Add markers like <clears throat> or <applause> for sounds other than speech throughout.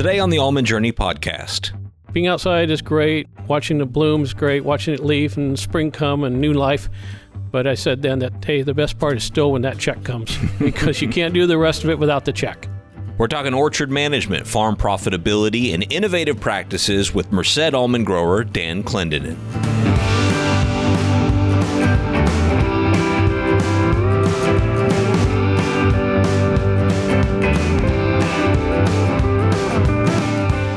Today on the Almond Journey podcast. Being outside is great. Watching the blooms great. Watching it leaf and spring come and new life. But I said then that hey, the best part is still when that check comes <laughs> because you can't do the rest of it without the check. We're talking orchard management, farm profitability, and innovative practices with Merced almond grower Dan Clendenin.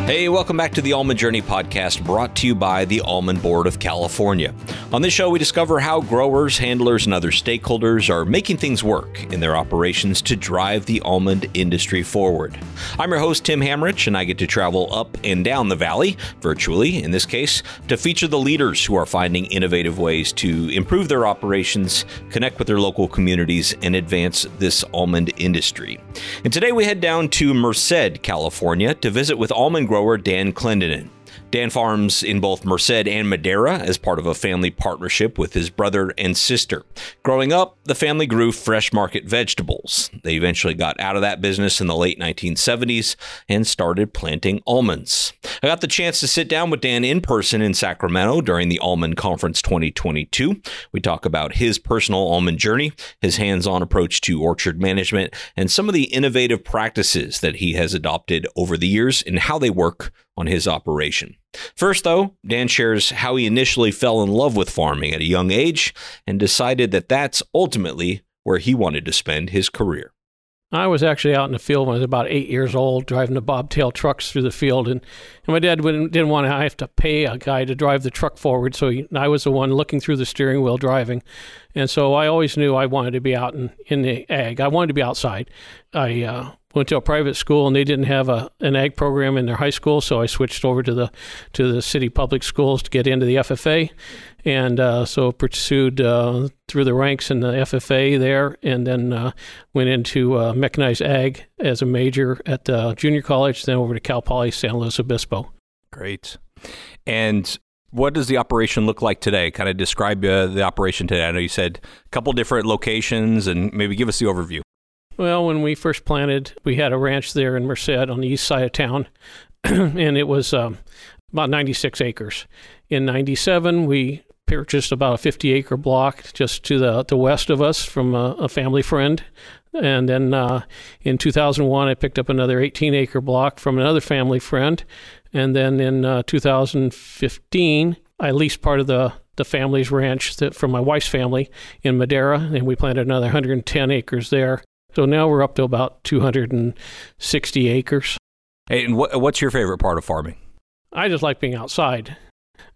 Hey, welcome back to the Almond Journey podcast brought to you by the Almond Board of California. On this show, we discover how growers, handlers, and other stakeholders are making things work in their operations to drive the almond industry forward. I'm your host, Tim Hammerich, and I get to travel up and down the valley, virtually in this case, to feature the leaders who are finding innovative ways to improve their operations, connect with their local communities, and advance this almond industry. And today we head down to Merced, California to visit with almond grower Dan Clendenin. Dan farms in both Merced and Madera as part of a family partnership with his brother and sister. Growing up, the family grew fresh market vegetables. They eventually got out of that business in the late 1970s and started planting almonds. I got the chance to sit down with Dan in person in Sacramento during the Almond Conference 2022. We talk about his personal almond journey, his hands on approach to orchard management, and some of the innovative practices that he has adopted over the years and how they work on his operation. First, though, Dan shares how he initially fell in love with farming at a young age and decided that that's ultimately where he wanted to spend his career. I was actually out in the field when I was about eight years old, driving the bobtail trucks through the field, and, and my dad didn't want to have to pay a guy to drive the truck forward, so he, I was the one looking through the steering wheel driving, and so I always knew I wanted to be out in, in the ag. I wanted to be outside. I uh, went to a private school and they didn't have a, an ag program in their high school, so I switched over to the to the city public schools to get into the FFA, and uh, so pursued uh, through the ranks in the FFA there, and then uh, went into uh, mechanized ag as a major at the junior college, then over to Cal Poly San Luis Obispo. Great, and. What does the operation look like today? Kind of describe uh, the operation today. I know you said a couple different locations, and maybe give us the overview. Well, when we first planted, we had a ranch there in Merced on the east side of town, <clears throat> and it was um, about 96 acres. In 97, we purchased about a 50 acre block just to the, the west of us from a, a family friend. And then uh, in 2001, I picked up another 18 acre block from another family friend. And then in uh, 2015, I leased part of the the family's ranch that, from my wife's family in Madera, and we planted another 110 acres there. So now we're up to about 260 acres. Hey, and what, what's your favorite part of farming? I just like being outside.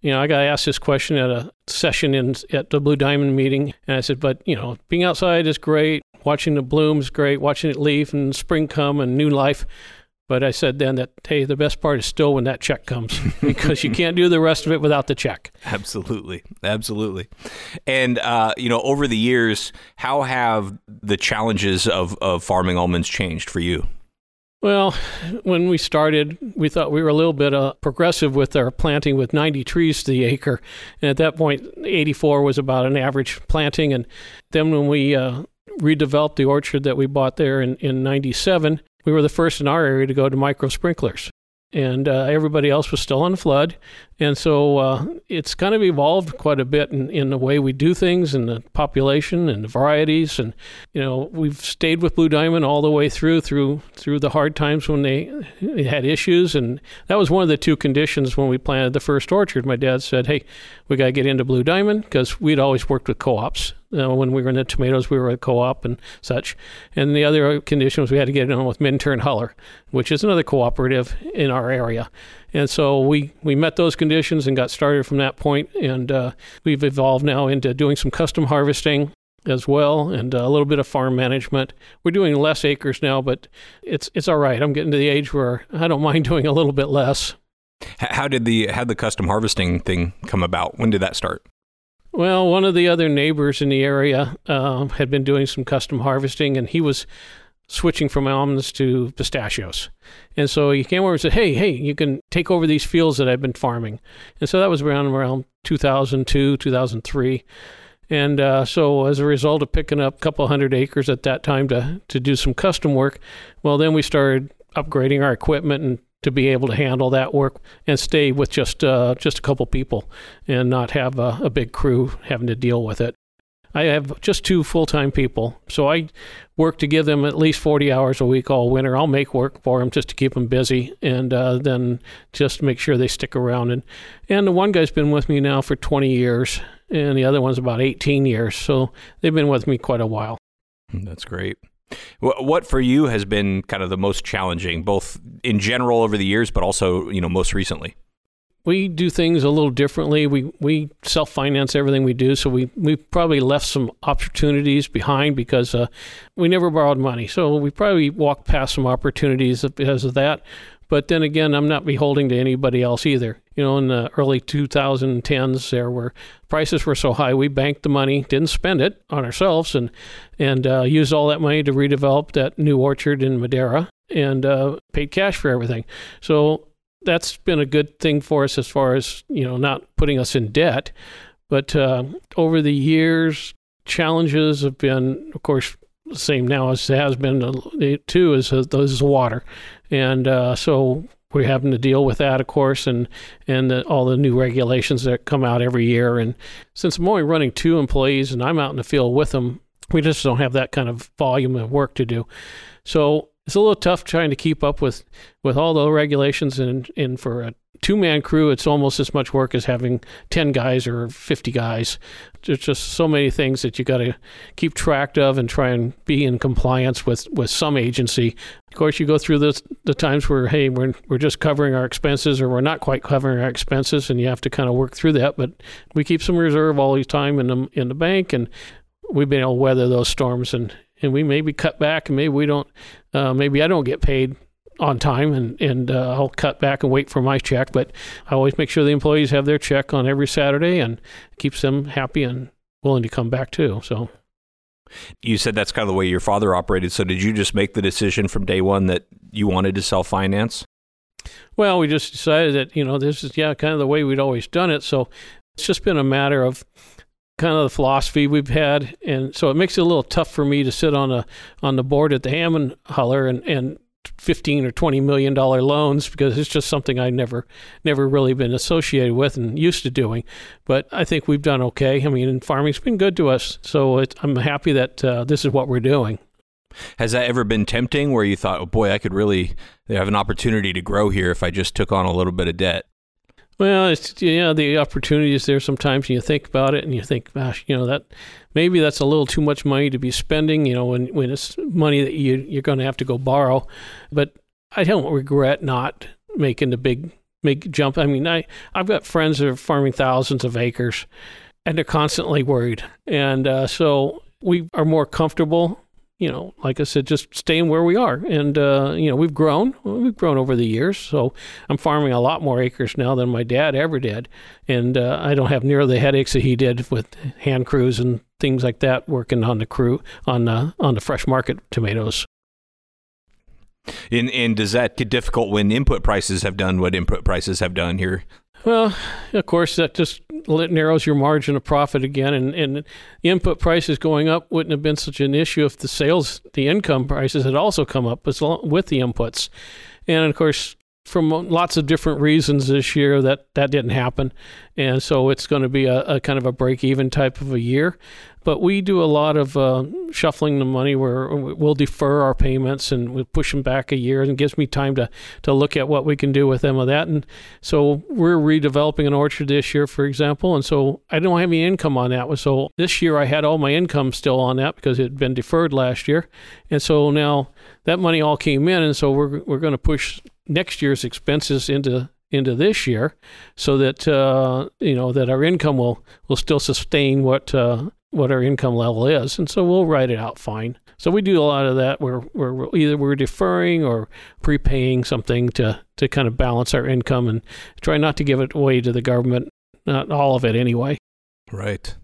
You know, I got asked this question at a session in at the Blue Diamond meeting, and I said, "But you know, being outside is great. Watching the blooms great. Watching it leave and spring come and new life. But I said then that, hey, the best part is still when that check comes <laughs> because you can't do the rest of it without the check. Absolutely. Absolutely. And, uh, you know, over the years, how have the challenges of, of farming almonds changed for you? Well, when we started, we thought we were a little bit uh, progressive with our planting with 90 trees to the acre. And at that point, 84 was about an average planting. And then when we uh, redeveloped the orchard that we bought there in, in 97, we were the first in our area to go to micro sprinklers. And uh, everybody else was still on flood. And so uh, it's kind of evolved quite a bit in, in the way we do things and the population and the varieties. And, you know, we've stayed with Blue Diamond all the way through, through, through the hard times when they, had issues. And that was one of the two conditions when we planted the first orchard. My dad said, hey, we got to get into Blue Diamond because we'd always worked with co ops. Uh, when we were in the tomatoes, we were a co-op and such. And the other condition was we had to get in with Minturn Huller, which is another cooperative in our area. And so we, we met those conditions and got started from that point. And uh, we've evolved now into doing some custom harvesting as well and a little bit of farm management. We're doing less acres now, but it's it's all right. I'm getting to the age where I don't mind doing a little bit less. How did the how the custom harvesting thing come about? When did that start? Well, one of the other neighbors in the area uh, had been doing some custom harvesting, and he was switching from almonds to pistachios. And so he came over and said, "Hey, hey, you can take over these fields that I've been farming." And so that was around around 2002, 2003. And uh, so, as a result of picking up a couple hundred acres at that time to to do some custom work, well, then we started upgrading our equipment and to be able to handle that work and stay with just uh, just a couple people and not have a, a big crew having to deal with it. I have just two full time people, so I work to give them at least 40 hours a week all winter. I'll make work for them just to keep them busy and uh, then just make sure they stick around. And, and the one guy's been with me now for 20 years, and the other one's about 18 years, so they've been with me quite a while. That's great. What for you has been kind of the most challenging, both in general over the years, but also you know most recently? we do things a little differently. We we self finance everything we do, so we we probably left some opportunities behind because uh, we never borrowed money. So we probably walked past some opportunities because of that. But then again, I'm not beholden to anybody else either. You know, in the early 2010s, there were prices were so high, we banked the money, didn't spend it on ourselves, and and uh, used all that money to redevelop that new orchard in Madera and uh, paid cash for everything. So that's been a good thing for us as far as you know not putting us in debt. But uh, over the years, challenges have been, of course, same now as it has been uh, too. Is uh, those water, and uh, so we're having to deal with that, of course, and and the, all the new regulations that come out every year. And since I'm only running two employees and I'm out in the field with them, we just don't have that kind of volume of work to do. So it's a little tough trying to keep up with with all the regulations and for a two man crew it's almost as much work as having 10 guys or 50 guys. There's just so many things that you got to keep track of and try and be in compliance with with some agency. Of course you go through the the times where hey we're we're just covering our expenses or we're not quite covering our expenses and you have to kind of work through that but we keep some reserve all the time in the in the bank and we've been able to weather those storms and and we maybe cut back and maybe we don't uh, maybe I don't get paid on time and and uh, I'll cut back and wait for my check but I always make sure the employees have their check on every Saturday and keeps them happy and willing to come back too so. You said that's kind of the way your father operated. So did you just make the decision from day one that you wanted to self finance well we just decided that you know this is yeah kind of the way we'd always done it. So it's just been a matter of kind of the philosophy we've had, and so it makes it a little tough for me to sit on a on the board at the Hammond Huller and and 15 or 20 million dollar loans because it's just something I never never really been associated with and used to doing. But I think we've done okay. I mean, farming's been good to us, so it, I'm happy that uh, this is what we're doing. Has that ever been tempting where you thought, oh boy, I could really have an opportunity to grow here if I just took on a little bit of debt? Well, it's yeah, the opportunity is there sometimes, and you think about it, and you think, gosh, you know that maybe that's a little too much money to be spending. You know, when when it's money that you you're going to have to go borrow, but I don't regret not making the big big jump. I mean, I I've got friends that are farming thousands of acres, and they're constantly worried, and uh, so we are more comfortable you know, like I said, just staying where we are. And, uh, you know, we've grown. We've grown over the years. So I'm farming a lot more acres now than my dad ever did. And uh, I don't have near the headaches that he did with hand crews and things like that working on the crew, on, the on the fresh market tomatoes. And, and does that get difficult when input prices have done what input prices have done here well, of course, that just narrows your margin of profit again, and, and the input prices going up wouldn't have been such an issue if the sales, the income prices had also come up with the inputs. And of course, from lots of different reasons this year that that didn't happen and so it's going to be a, a kind of a break even type of a year but we do a lot of uh, shuffling the money where we'll defer our payments and we push them back a year and it gives me time to, to look at what we can do with them of that. And so we're redeveloping an orchard this year, for example. And so I don't have any income on that. So this year I had all my income still on that because it had been deferred last year. And so now that money all came in. And so we're, we're going to push next year's expenses into into this year so that uh, you know that our income will will still sustain what uh, what our income level is, and so we'll write it out fine. So we do a lot of that where we're either we're deferring or prepaying something to to kind of balance our income and try not to give it away to the government, not all of it anyway. Right.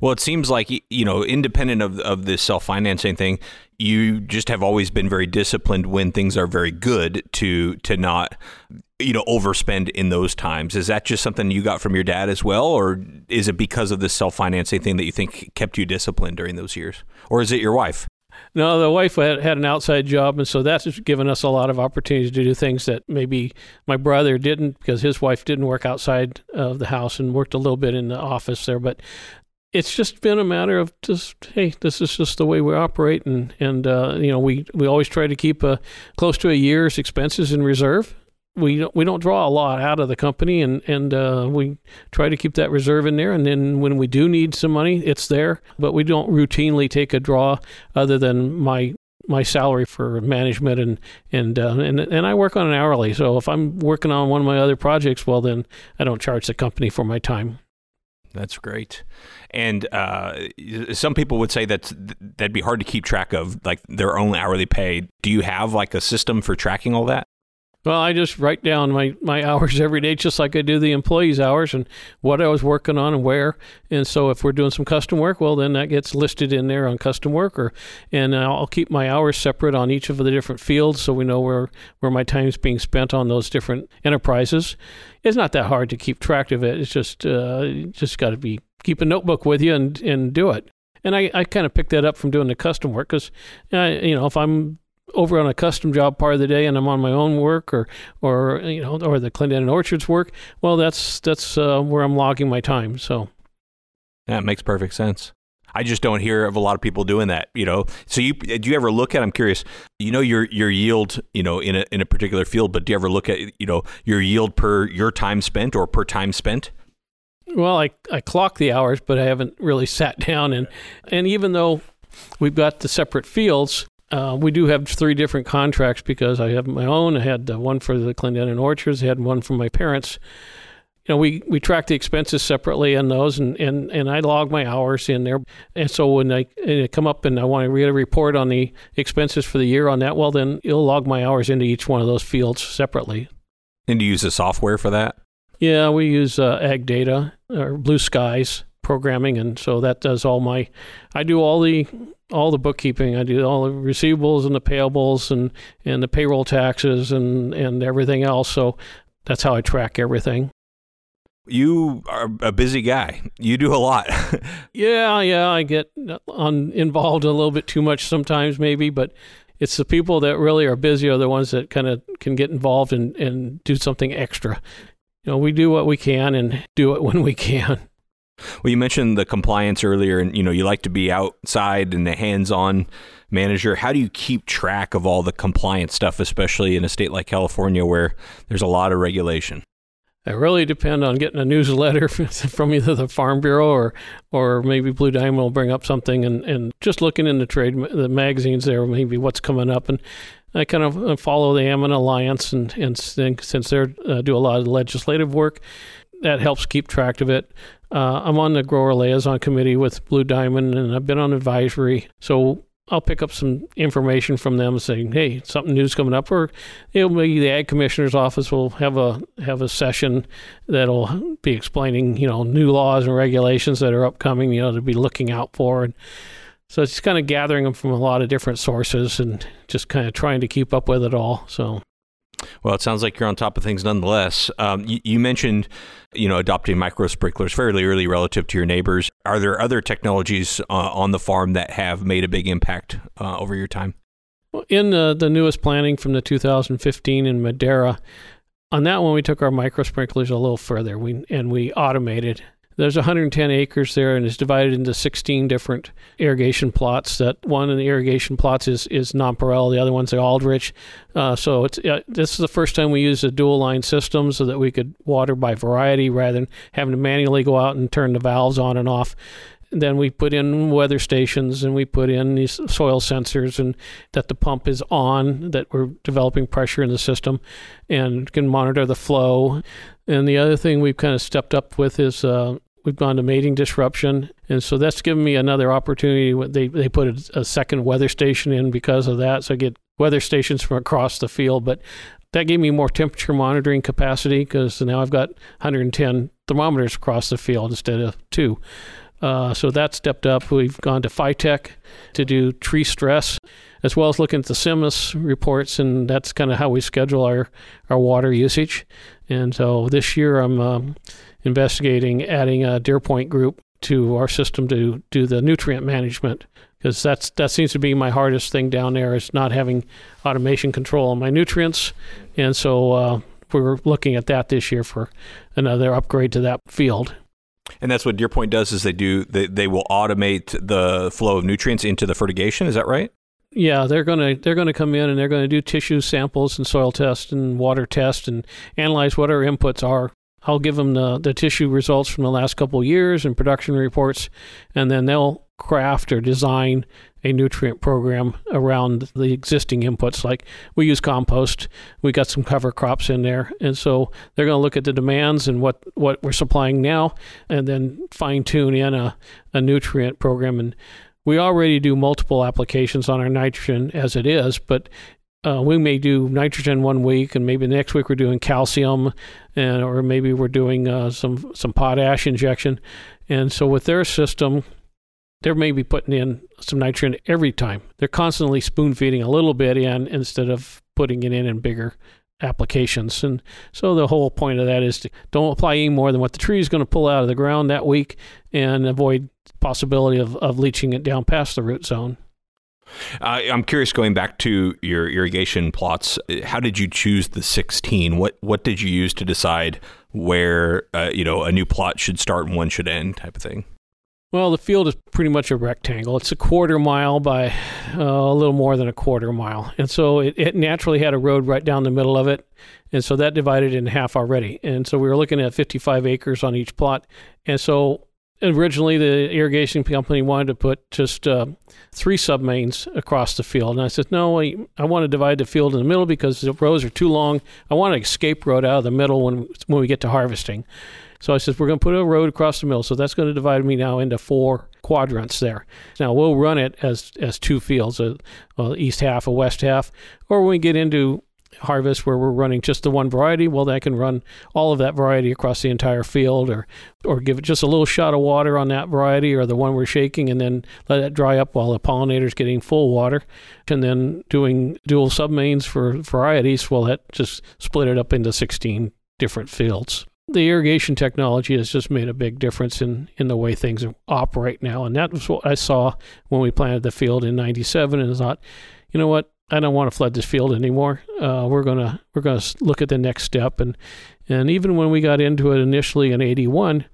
Well, it seems like you know, independent of of this self financing thing, you just have always been very disciplined when things are very good to to not you know overspend in those times. Is that just something you got from your dad as well, or is it because of this self financing thing that you think kept you disciplined during those years, or is it your wife? No, the wife had, had an outside job, and so that's given us a lot of opportunities to do things that maybe my brother didn't because his wife didn't work outside of the house and worked a little bit in the office there. But it's just been a matter of just hey, this is just the way we operate, and and uh, you know we we always try to keep a close to a year's expenses in reserve we don't, we don't draw a lot out of the company, and and uh, we try to keep that reserve in there. And then when we do need some money, it's there. But we don't routinely take a draw, other than my my salary for management and and uh, and and I work on an hourly. So if I'm working on one of my other projects, well then I don't charge the company for my time. That's great. And uh, some people would say that that'd be hard to keep track of, like their own hourly pay. Do you have like a system for tracking all that? Well, I just write down my, my hours every day, just like I do the employees' hours and what I was working on and where. And so, if we're doing some custom work, well, then that gets listed in there on custom work. Or, and I'll keep my hours separate on each of the different fields, so we know where where my time is being spent on those different enterprises. It's not that hard to keep track of it. It's just uh, just got to be keep a notebook with you and and do it. And I, I kind of picked that up from doing the custom work because, uh, you know, if I'm over on a custom job part of the day and I'm on my own work or or you know or the Clendenin Orchards work, well that's that's uh, where I'm logging my time. So that makes perfect sense. I just don't hear of a lot of people doing that, you know. So you do you ever look at? I'm curious. You know your your yield, you know, in a in a particular field, but do you ever look at you know your yield per your time spent or per time spent? Well, I I clock the hours, but I haven't really sat down and and even though we've got the separate fields, uh, we do have three different contracts because I have my own. I had uh, one for the Clendenin Orchards. I had one from my parents. You know, we, we track the expenses separately in those, and, and, and I log my hours in there. And so when I, I come up and I want to read a report on the expenses for the year on that, well, then it'll log my hours into each one of those fields separately. And do you use the software for that? Yeah, we use uh, Ag Data or Blue Skies programming, and so that does all my. I do all the all the bookkeeping. I do all the receivables and the payables and and the payroll taxes and and everything else. So that's how I track everything. You are a busy guy. You do a lot. <laughs> yeah, yeah. I get on involved a little bit too much sometimes, maybe, but it's the people that really are busy are the ones that kind of can get involved and, and do something extra. You know, we do what we can and do it when we can. Well, you mentioned the compliance earlier, and you know you like to be outside and the hands-on manager. How do you keep track of all the compliance stuff, especially in a state like California where there's a lot of regulation? I really depend on getting a newsletter <laughs> from either the Farm Bureau or or maybe Blue Diamond will bring up something, and, and just looking in the trade the magazines there, maybe what's coming up, and I kind of follow the Almond Alliance, and and since they uh, do a lot of legislative work, that helps keep track of it. Uh, I'm on the grower liaison committee with Blue Diamond, and I've been on advisory. So I'll pick up some information from them saying, "Hey, something new's coming up," or it'll be the ag commissioner's office will have a have a session that'll be explaining, you know, new laws and regulations that are upcoming, you know, to be looking out for. And so it's kind of gathering them from a lot of different sources and just kind of trying to keep up with it all. So well, it sounds like you're on top of things nonetheless. Um, you, you, mentioned, you know, adopting micro sprinklers fairly early relative to your neighbors. Are there other technologies uh, on the farm that have made a big impact uh, over your time? Well, In the, newest planning from the 2015 in Madera, on that one we took our micro sprinklers a little further. We and we automated there's 110 acres there, and it's divided into 16 different irrigation plots. That one of the irrigation plots is is nonpareil, the other one's the Aldrich. Uh, so it's uh, this is the first time we used a dual line system so that we could water by variety rather than having to manually go out and turn the valves on and off then we put in weather stations and we put in these soil sensors and that the pump is on that we're developing pressure in the system and can monitor the flow and the other thing we've kind of stepped up with is uh, we've gone to mating disruption, and so that's given me another opportunity. They they put a, a, second weather station in because of that, so I get weather stations from across the field. But that gave me more temperature monitoring capacity because now I've got 110 thermometers across the field instead of two. Uh, so that stepped up. We've gone to Phytech to do tree stress, as well as looking at the CIMIS reports, and that's kind of how we schedule our, our water usage. And so this year I'm um, investigating adding a DeerPoint group to our system to do the nutrient management because that's that seems to be my hardest thing down there is not having automation control on my nutrients, and so uh, we're looking at that this year for another upgrade to that field. And that's what DeerPoint does is they do they, they will automate the flow of nutrients into the fertigation. Is that right? Yeah, they're gonna they're gonna come in and they're gonna do tissue samples and soil tests and water tests and analyze what our inputs are. I'll give them the, the tissue results from the last couple years and production reports, and then they'll craft or design a nutrient program around the existing inputs. Like we use compost, we got some cover crops in there, and so they're going to look at the demands and what what we're supplying now, and then fine tune in a, a nutrient program. And we already do multiple applications on our nitrogen as it is, but uh, we may do nitrogen one week, and maybe next week we're doing calcium, and or maybe we're doing uh, some some potash injection. And so with their system, they're maybe putting in some nitrogen every time. They're constantly spoon feeding a little bit in instead of putting it in in bigger applications. And so the whole point of that is to don't apply any more than what the tree is going to pull out of the ground that week and avoid possibility of, of leaching it down past the root zone. Uh, I'm curious, going back to your irrigation plots, how did you choose the 16? What what did you use to decide where uh, you know a new plot should start and one should end, type of thing? Well, the field is pretty much a rectangle. It's a quarter mile by uh, a little more than a quarter mile. And so it, it, naturally had a road right down the middle of it. And so that divided in half already. And so we were looking at 55 acres on each plot. And so originally the irrigation company wanted to put just uh, three submains across the field. And I said, no, I, I want to divide the field in the middle because the rows are too long. I want an escape road out of the middle when, when we get to harvesting. So I said, we're going to put a road across the middle. So that's going to divide me now into four quadrants there. Now we'll run it as as two fields, uh, a, a east half, a west half, or when we get into harvest where we're running just the one variety, well, I can run all of that variety across the entire field, or or give it just a little shot of water on that variety or the one we're shaking, and then let it dry up while the pollinator's getting full water, and then doing dual submains for varieties. Well, that just split it up into 16 different fields the irrigation technology has just made a big difference in, in the way things operate now. And that was what I saw when we planted the field in '97, and thought, you know what, I don't want to flood this field anymore. Uh, we're gonna we're gonna look at the next step. And and even when we got into it initially in '81,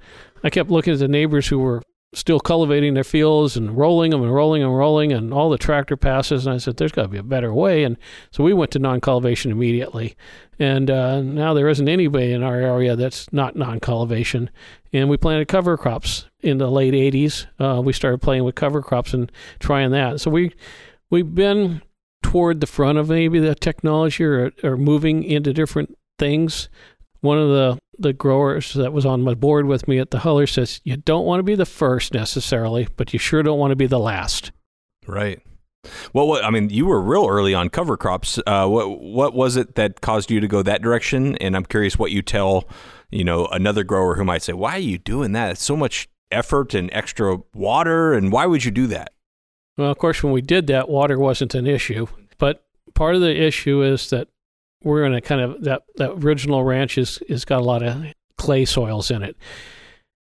I kept looking at the neighbors who were still cultivating their fields and rolling them and rolling and rolling and all the tractor passes. And I said, there's got to be a better way. And so we went to non cultivation immediately. And uh, now there isn't any way in our area that's not non cultivation. And we planted cover crops in the late 80s. Uh, we started playing with cover crops and trying that. So we, we've been toward the front of maybe the technology or, or moving into different things. One of the the growers that was on my board with me at the Huller says you don't want to be the first necessarily, but you sure don't want to be the last. Right. Well, what I mean, you were real early on cover crops. Uh, what what was it that caused you to go that direction? And I'm curious what you tell, you know, another grower who might say, "Why are you doing that? It's so much effort and extra water, and why would you do that?" Well, of course, when we did that, water wasn't an issue. But part of the issue is that we're in a kind of that that original ranch is is got a lot of clay soils in it.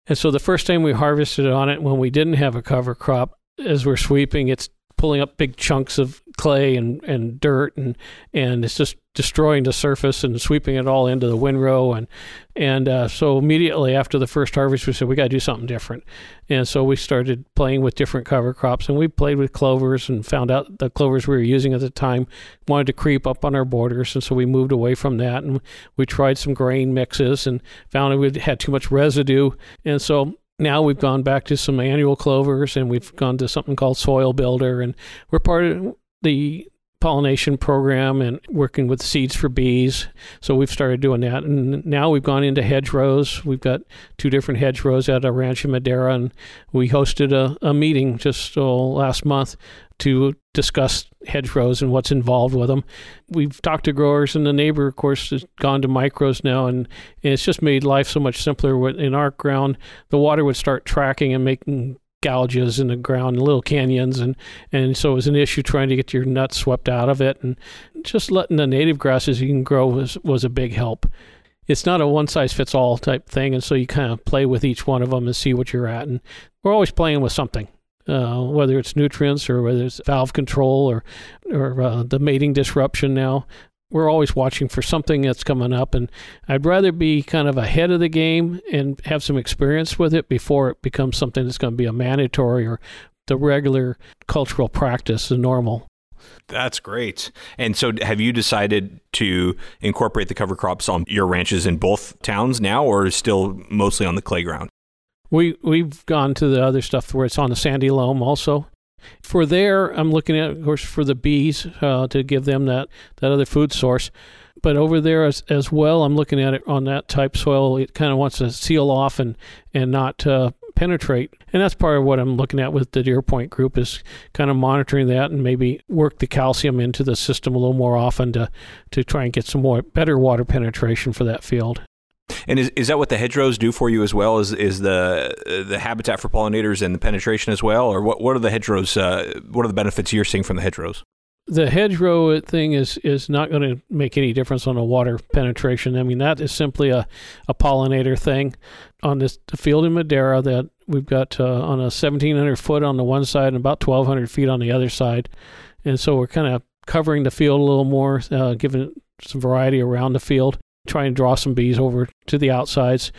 And so the first time we harvested on it when we didn't have a cover crop, as we're sweeping, it's pulling up big chunks of clay and, and dirt and and it's just destroying the surface and sweeping it all into the windrow. And and uh, so immediately after the first harvest we said we got to do something different. And so we started playing with different cover crops and we played with clovers and found out the clovers we were using at the time wanted to creep up on our borders. And so we moved away from that and we tried some grain mixes and found we had too much residue. And so now we've gone back to some annual clovers and we've gone to something called soil builder and we're part of the pollination program and working with seeds for bees. So we've started doing that. And now we've gone into hedgerows. We've got two different hedgerows at a ranch in Madera. And we hosted a, a meeting just last month to discuss hedgerows and what's involved with them. We've talked to growers, and the neighbor, of course, has gone to micros now, and, and it's just made life so much simpler. In our ground, the water would start tracking and making gouges in the ground, little canyons, and and so it was an issue trying to get your nuts swept out of it, and just letting the native grasses you can grow was was a big help. It's not a one size fits all type thing, and so you kind of play with each one of them and see what you're at, and we're always playing with something uh, whether it's nutrients or whether it's valve control or or uh, the mating disruption now. We're always watching for something that's coming up, and I'd rather be kind of ahead of the game and have some experience with it before it becomes something that's going to be a mandatory or the regular cultural practice, the normal. That's great. And so, have you decided to incorporate the cover crops on your ranches in both towns now, or still mostly on the clay ground? We we've gone to the other stuff where it's on the sandy loam also. For there, I'm looking at, of course, for the bees uh, to give them that that other food source. But over there as, as well, I'm looking at it on that type soil. It kind of wants to seal off and and not uh, penetrate. And that's part of what I'm looking at with the DeerPoint group is kind of monitoring that and maybe work the calcium into the system a little more often to to try and get some more better water penetration for that field. And is, is that what the hedgerows do for you as well? Is is the the habitat for pollinators and the penetration as well, or what what are the hedgerows? Uh, what are the benefits you're seeing from the hedgerows? The hedgerow thing is is not going to make any difference on the water penetration. I mean that is simply a, a pollinator thing. On this field in Madera that we've got uh, on a 1700 foot on the one side and about 1200 feet on the other side, and so we're kind of covering the field a little more, uh, giving some variety around the field try and draw some bees over to the outsides.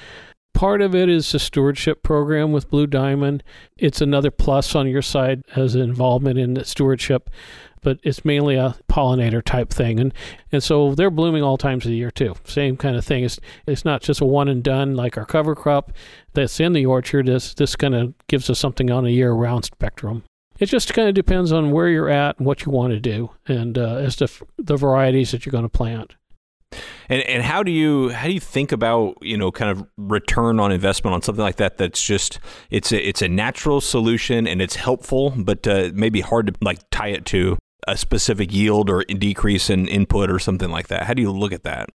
Part of it is the stewardship program with Blue Diamond. It's another plus on your side as involvement in the stewardship, but it's mainly a pollinator type thing. And and so they're blooming all times of the year too. Same kind of thing. It's it's not just a one and done like our cover crop that's in the orchard. This this kind of gives us something on a year round spectrum. It just kind of depends on where you're at and what you want to do, and uh, as to f- the varieties that you're going to plant. And and how do you how do you think about you know kind of return on investment on something like that? That's just it's a it's a natural solution and it's helpful, but uh, maybe hard to like tie it to a specific yield or decrease in input or something like that. How do you look at that?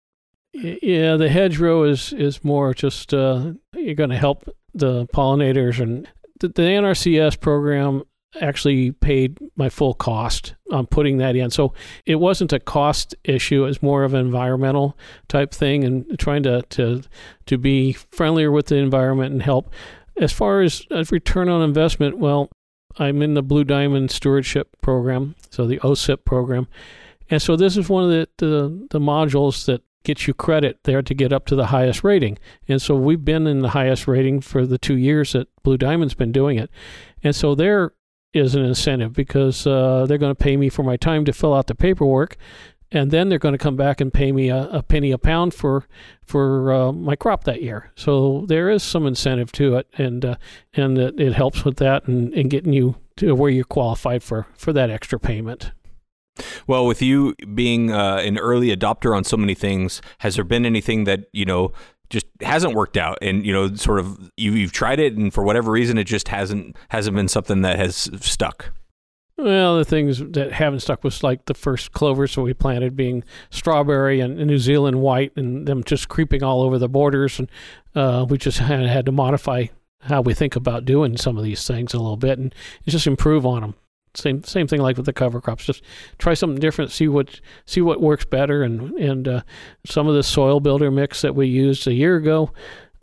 Yeah, the hedgerow is is more just uh, you're going to help the pollinators and the, the NRCS program actually paid my full cost on putting that in. So it wasn't a cost issue; it was more of an environmental type thing, and trying to to to be friendlier with the environment and help. As far as, as return on investment, well, I'm in the Blue Diamond Stewardship Program, so the OSIP program, and so this is one of the the, the modules that gets you credit there to get up to the highest rating. And so we've been in the highest rating for the two years that Blue Diamond's been doing it. And so they're is an incentive because uh, they're going to pay me for my time to fill out the paperwork, and then they're going to come back and pay me a, a penny a pound for for uh, my crop that year. So there is some incentive to it, and uh, and it, it helps with that and, and getting you to where you're qualified for for that extra payment. Well, with you being uh, an early adopter on so many things, has there been anything that you know just hasn't worked out. And you know sort of you, you've tried it and for whatever reason it just hasn't hasn't been something that has stuck. Well, the things that haven't stuck was like the first clovers that we planted being strawberry and, New Zealand white, and them just creeping all over the borders. And uh, we just <laughs> had, had to modify how we think about doing some of these things a little bit and just improve on them same same thing like with the cover crops. Just try something different, see what see what works better. And and uh, some of the soil builder mix that we used a year ago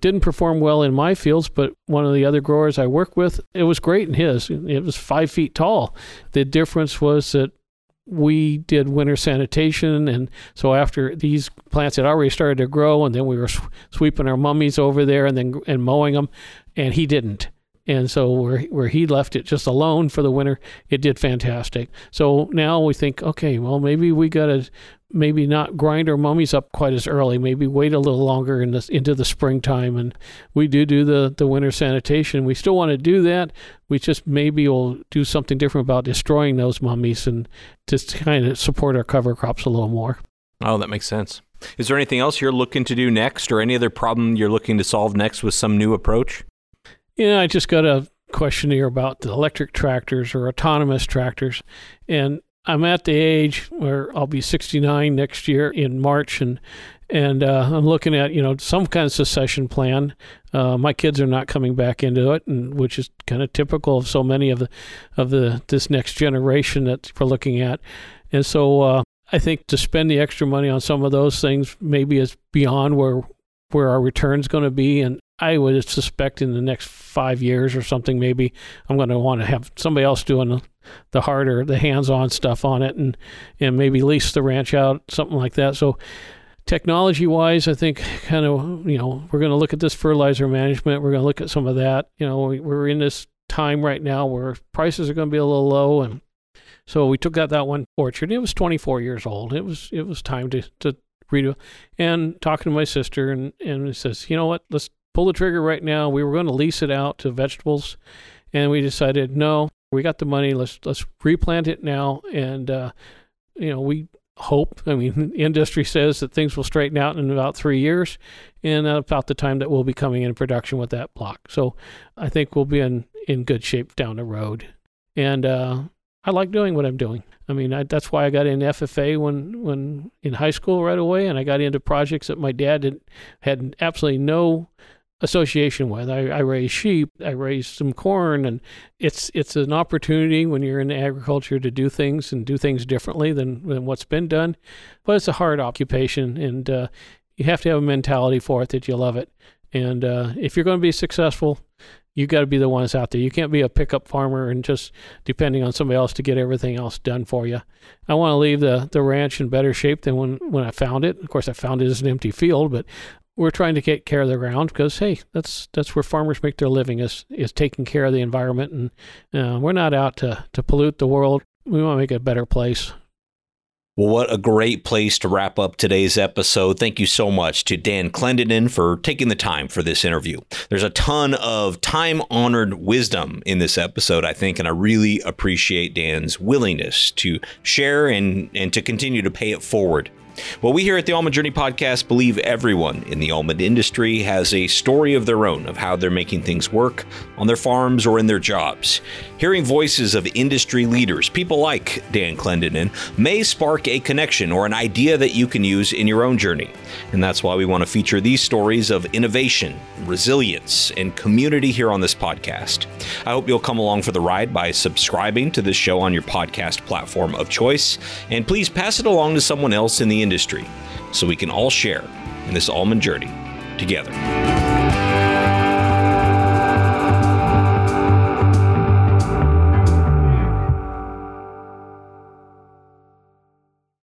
didn't perform well in my fields, but one of the other growers I work with, it was great in his. It was five feet tall. The difference was that we did winter sanitation, and so after these plants had already started to grow, and then we were sweeping our mummies over there and then and mowing them, and he didn't and so where where he left it just alone for the winter, it did fantastic. So now we think, okay, well maybe we got to maybe not grind our mummies up quite as early. Maybe wait a little longer in the, into the springtime, and we do do the the winter sanitation. We still want to do that. We just maybe will do something different about destroying those mummies and just kind of support our cover crops a little more. Oh, that makes sense. Is there anything else you're looking to do next, or any other problem you're looking to solve next with some new approach? Yeah, I just got a questionnaire about the electric tractors or autonomous tractors, and I'm at the age where I'll be 69 next year in March, and and uh, I'm looking at you know some kind of succession plan. Uh, my kids are not coming back into it, and which is kind of typical of so many of the of the this next generation that we're looking at, and so uh, I think to spend the extra money on some of those things maybe is beyond where where our return's going to be, and I would suspect in the next five years or something, maybe I'm going to want to have somebody else doing the, harder, the hands-on stuff on it, and and maybe lease the ranch out, something like that. So technology wise, I think kind of, you know, we're going to look at this fertilizer management. We're going to look at some of that. You know, we, are in this time right now where prices are going to be a little low. And so we took out that one orchard. It was 24 years old. It was, it was time to, to redo. And talking to my sister and, and says, you know what, let's pull the trigger right now. We were going to lease it out to vegetables. And we decided, no, we got the money. Let's, let's replant it now. And, uh, you know, we hope. I mean, <laughs> industry says that things will straighten out in about three years, and about the time that we'll be coming in production with that block. So I think we'll be in, in good shape down the road. And uh, I like doing what I'm doing. I mean, I, that's why I got in FFA when, when in high school right away, and I got into projects that my dad had, had absolutely no association with. I, I raise sheep, I raise some corn, and it's it's an opportunity when you're in agriculture to do things and do things differently than, than what's been done. But it's a hard occupation, and uh, you have to have a mentality for it that you love it. And uh, if you're going to be successful, you got to be the ones out there. You can't be a pickup farmer and just depending on somebody else to get everything else done for you. I want to leave the, the ranch in better shape than when, when I found it. Of course, I found it as an empty field, but we're trying to take care of the ground because hey, that's that's where farmers make their living is is taking care of the environment, and uh, we're not out to to pollute the world. We want to make it a better place. Well, what a great place to wrap up today's episode. Thank you so much to Dan Clendenin for taking the time for this interview. There's a ton of time honored wisdom in this episode, I think, and I really appreciate Dan's willingness to share and, and to continue to pay it forward well, we here at the Almond Journey podcast believe everyone in the almond industry has a story of their own of how they're making things work on their farms or in their jobs. Hearing voices of industry leaders, people like Dan Clendenin, may spark a connection or an idea that you can use in your own journey. And that's why we want to feature these stories of innovation, resilience, and community here on this podcast. I hope you'll come along for the ride by subscribing to this show on your podcast platform of choice, and please pass it along to someone else in the industry so we can all share in this almond journey together.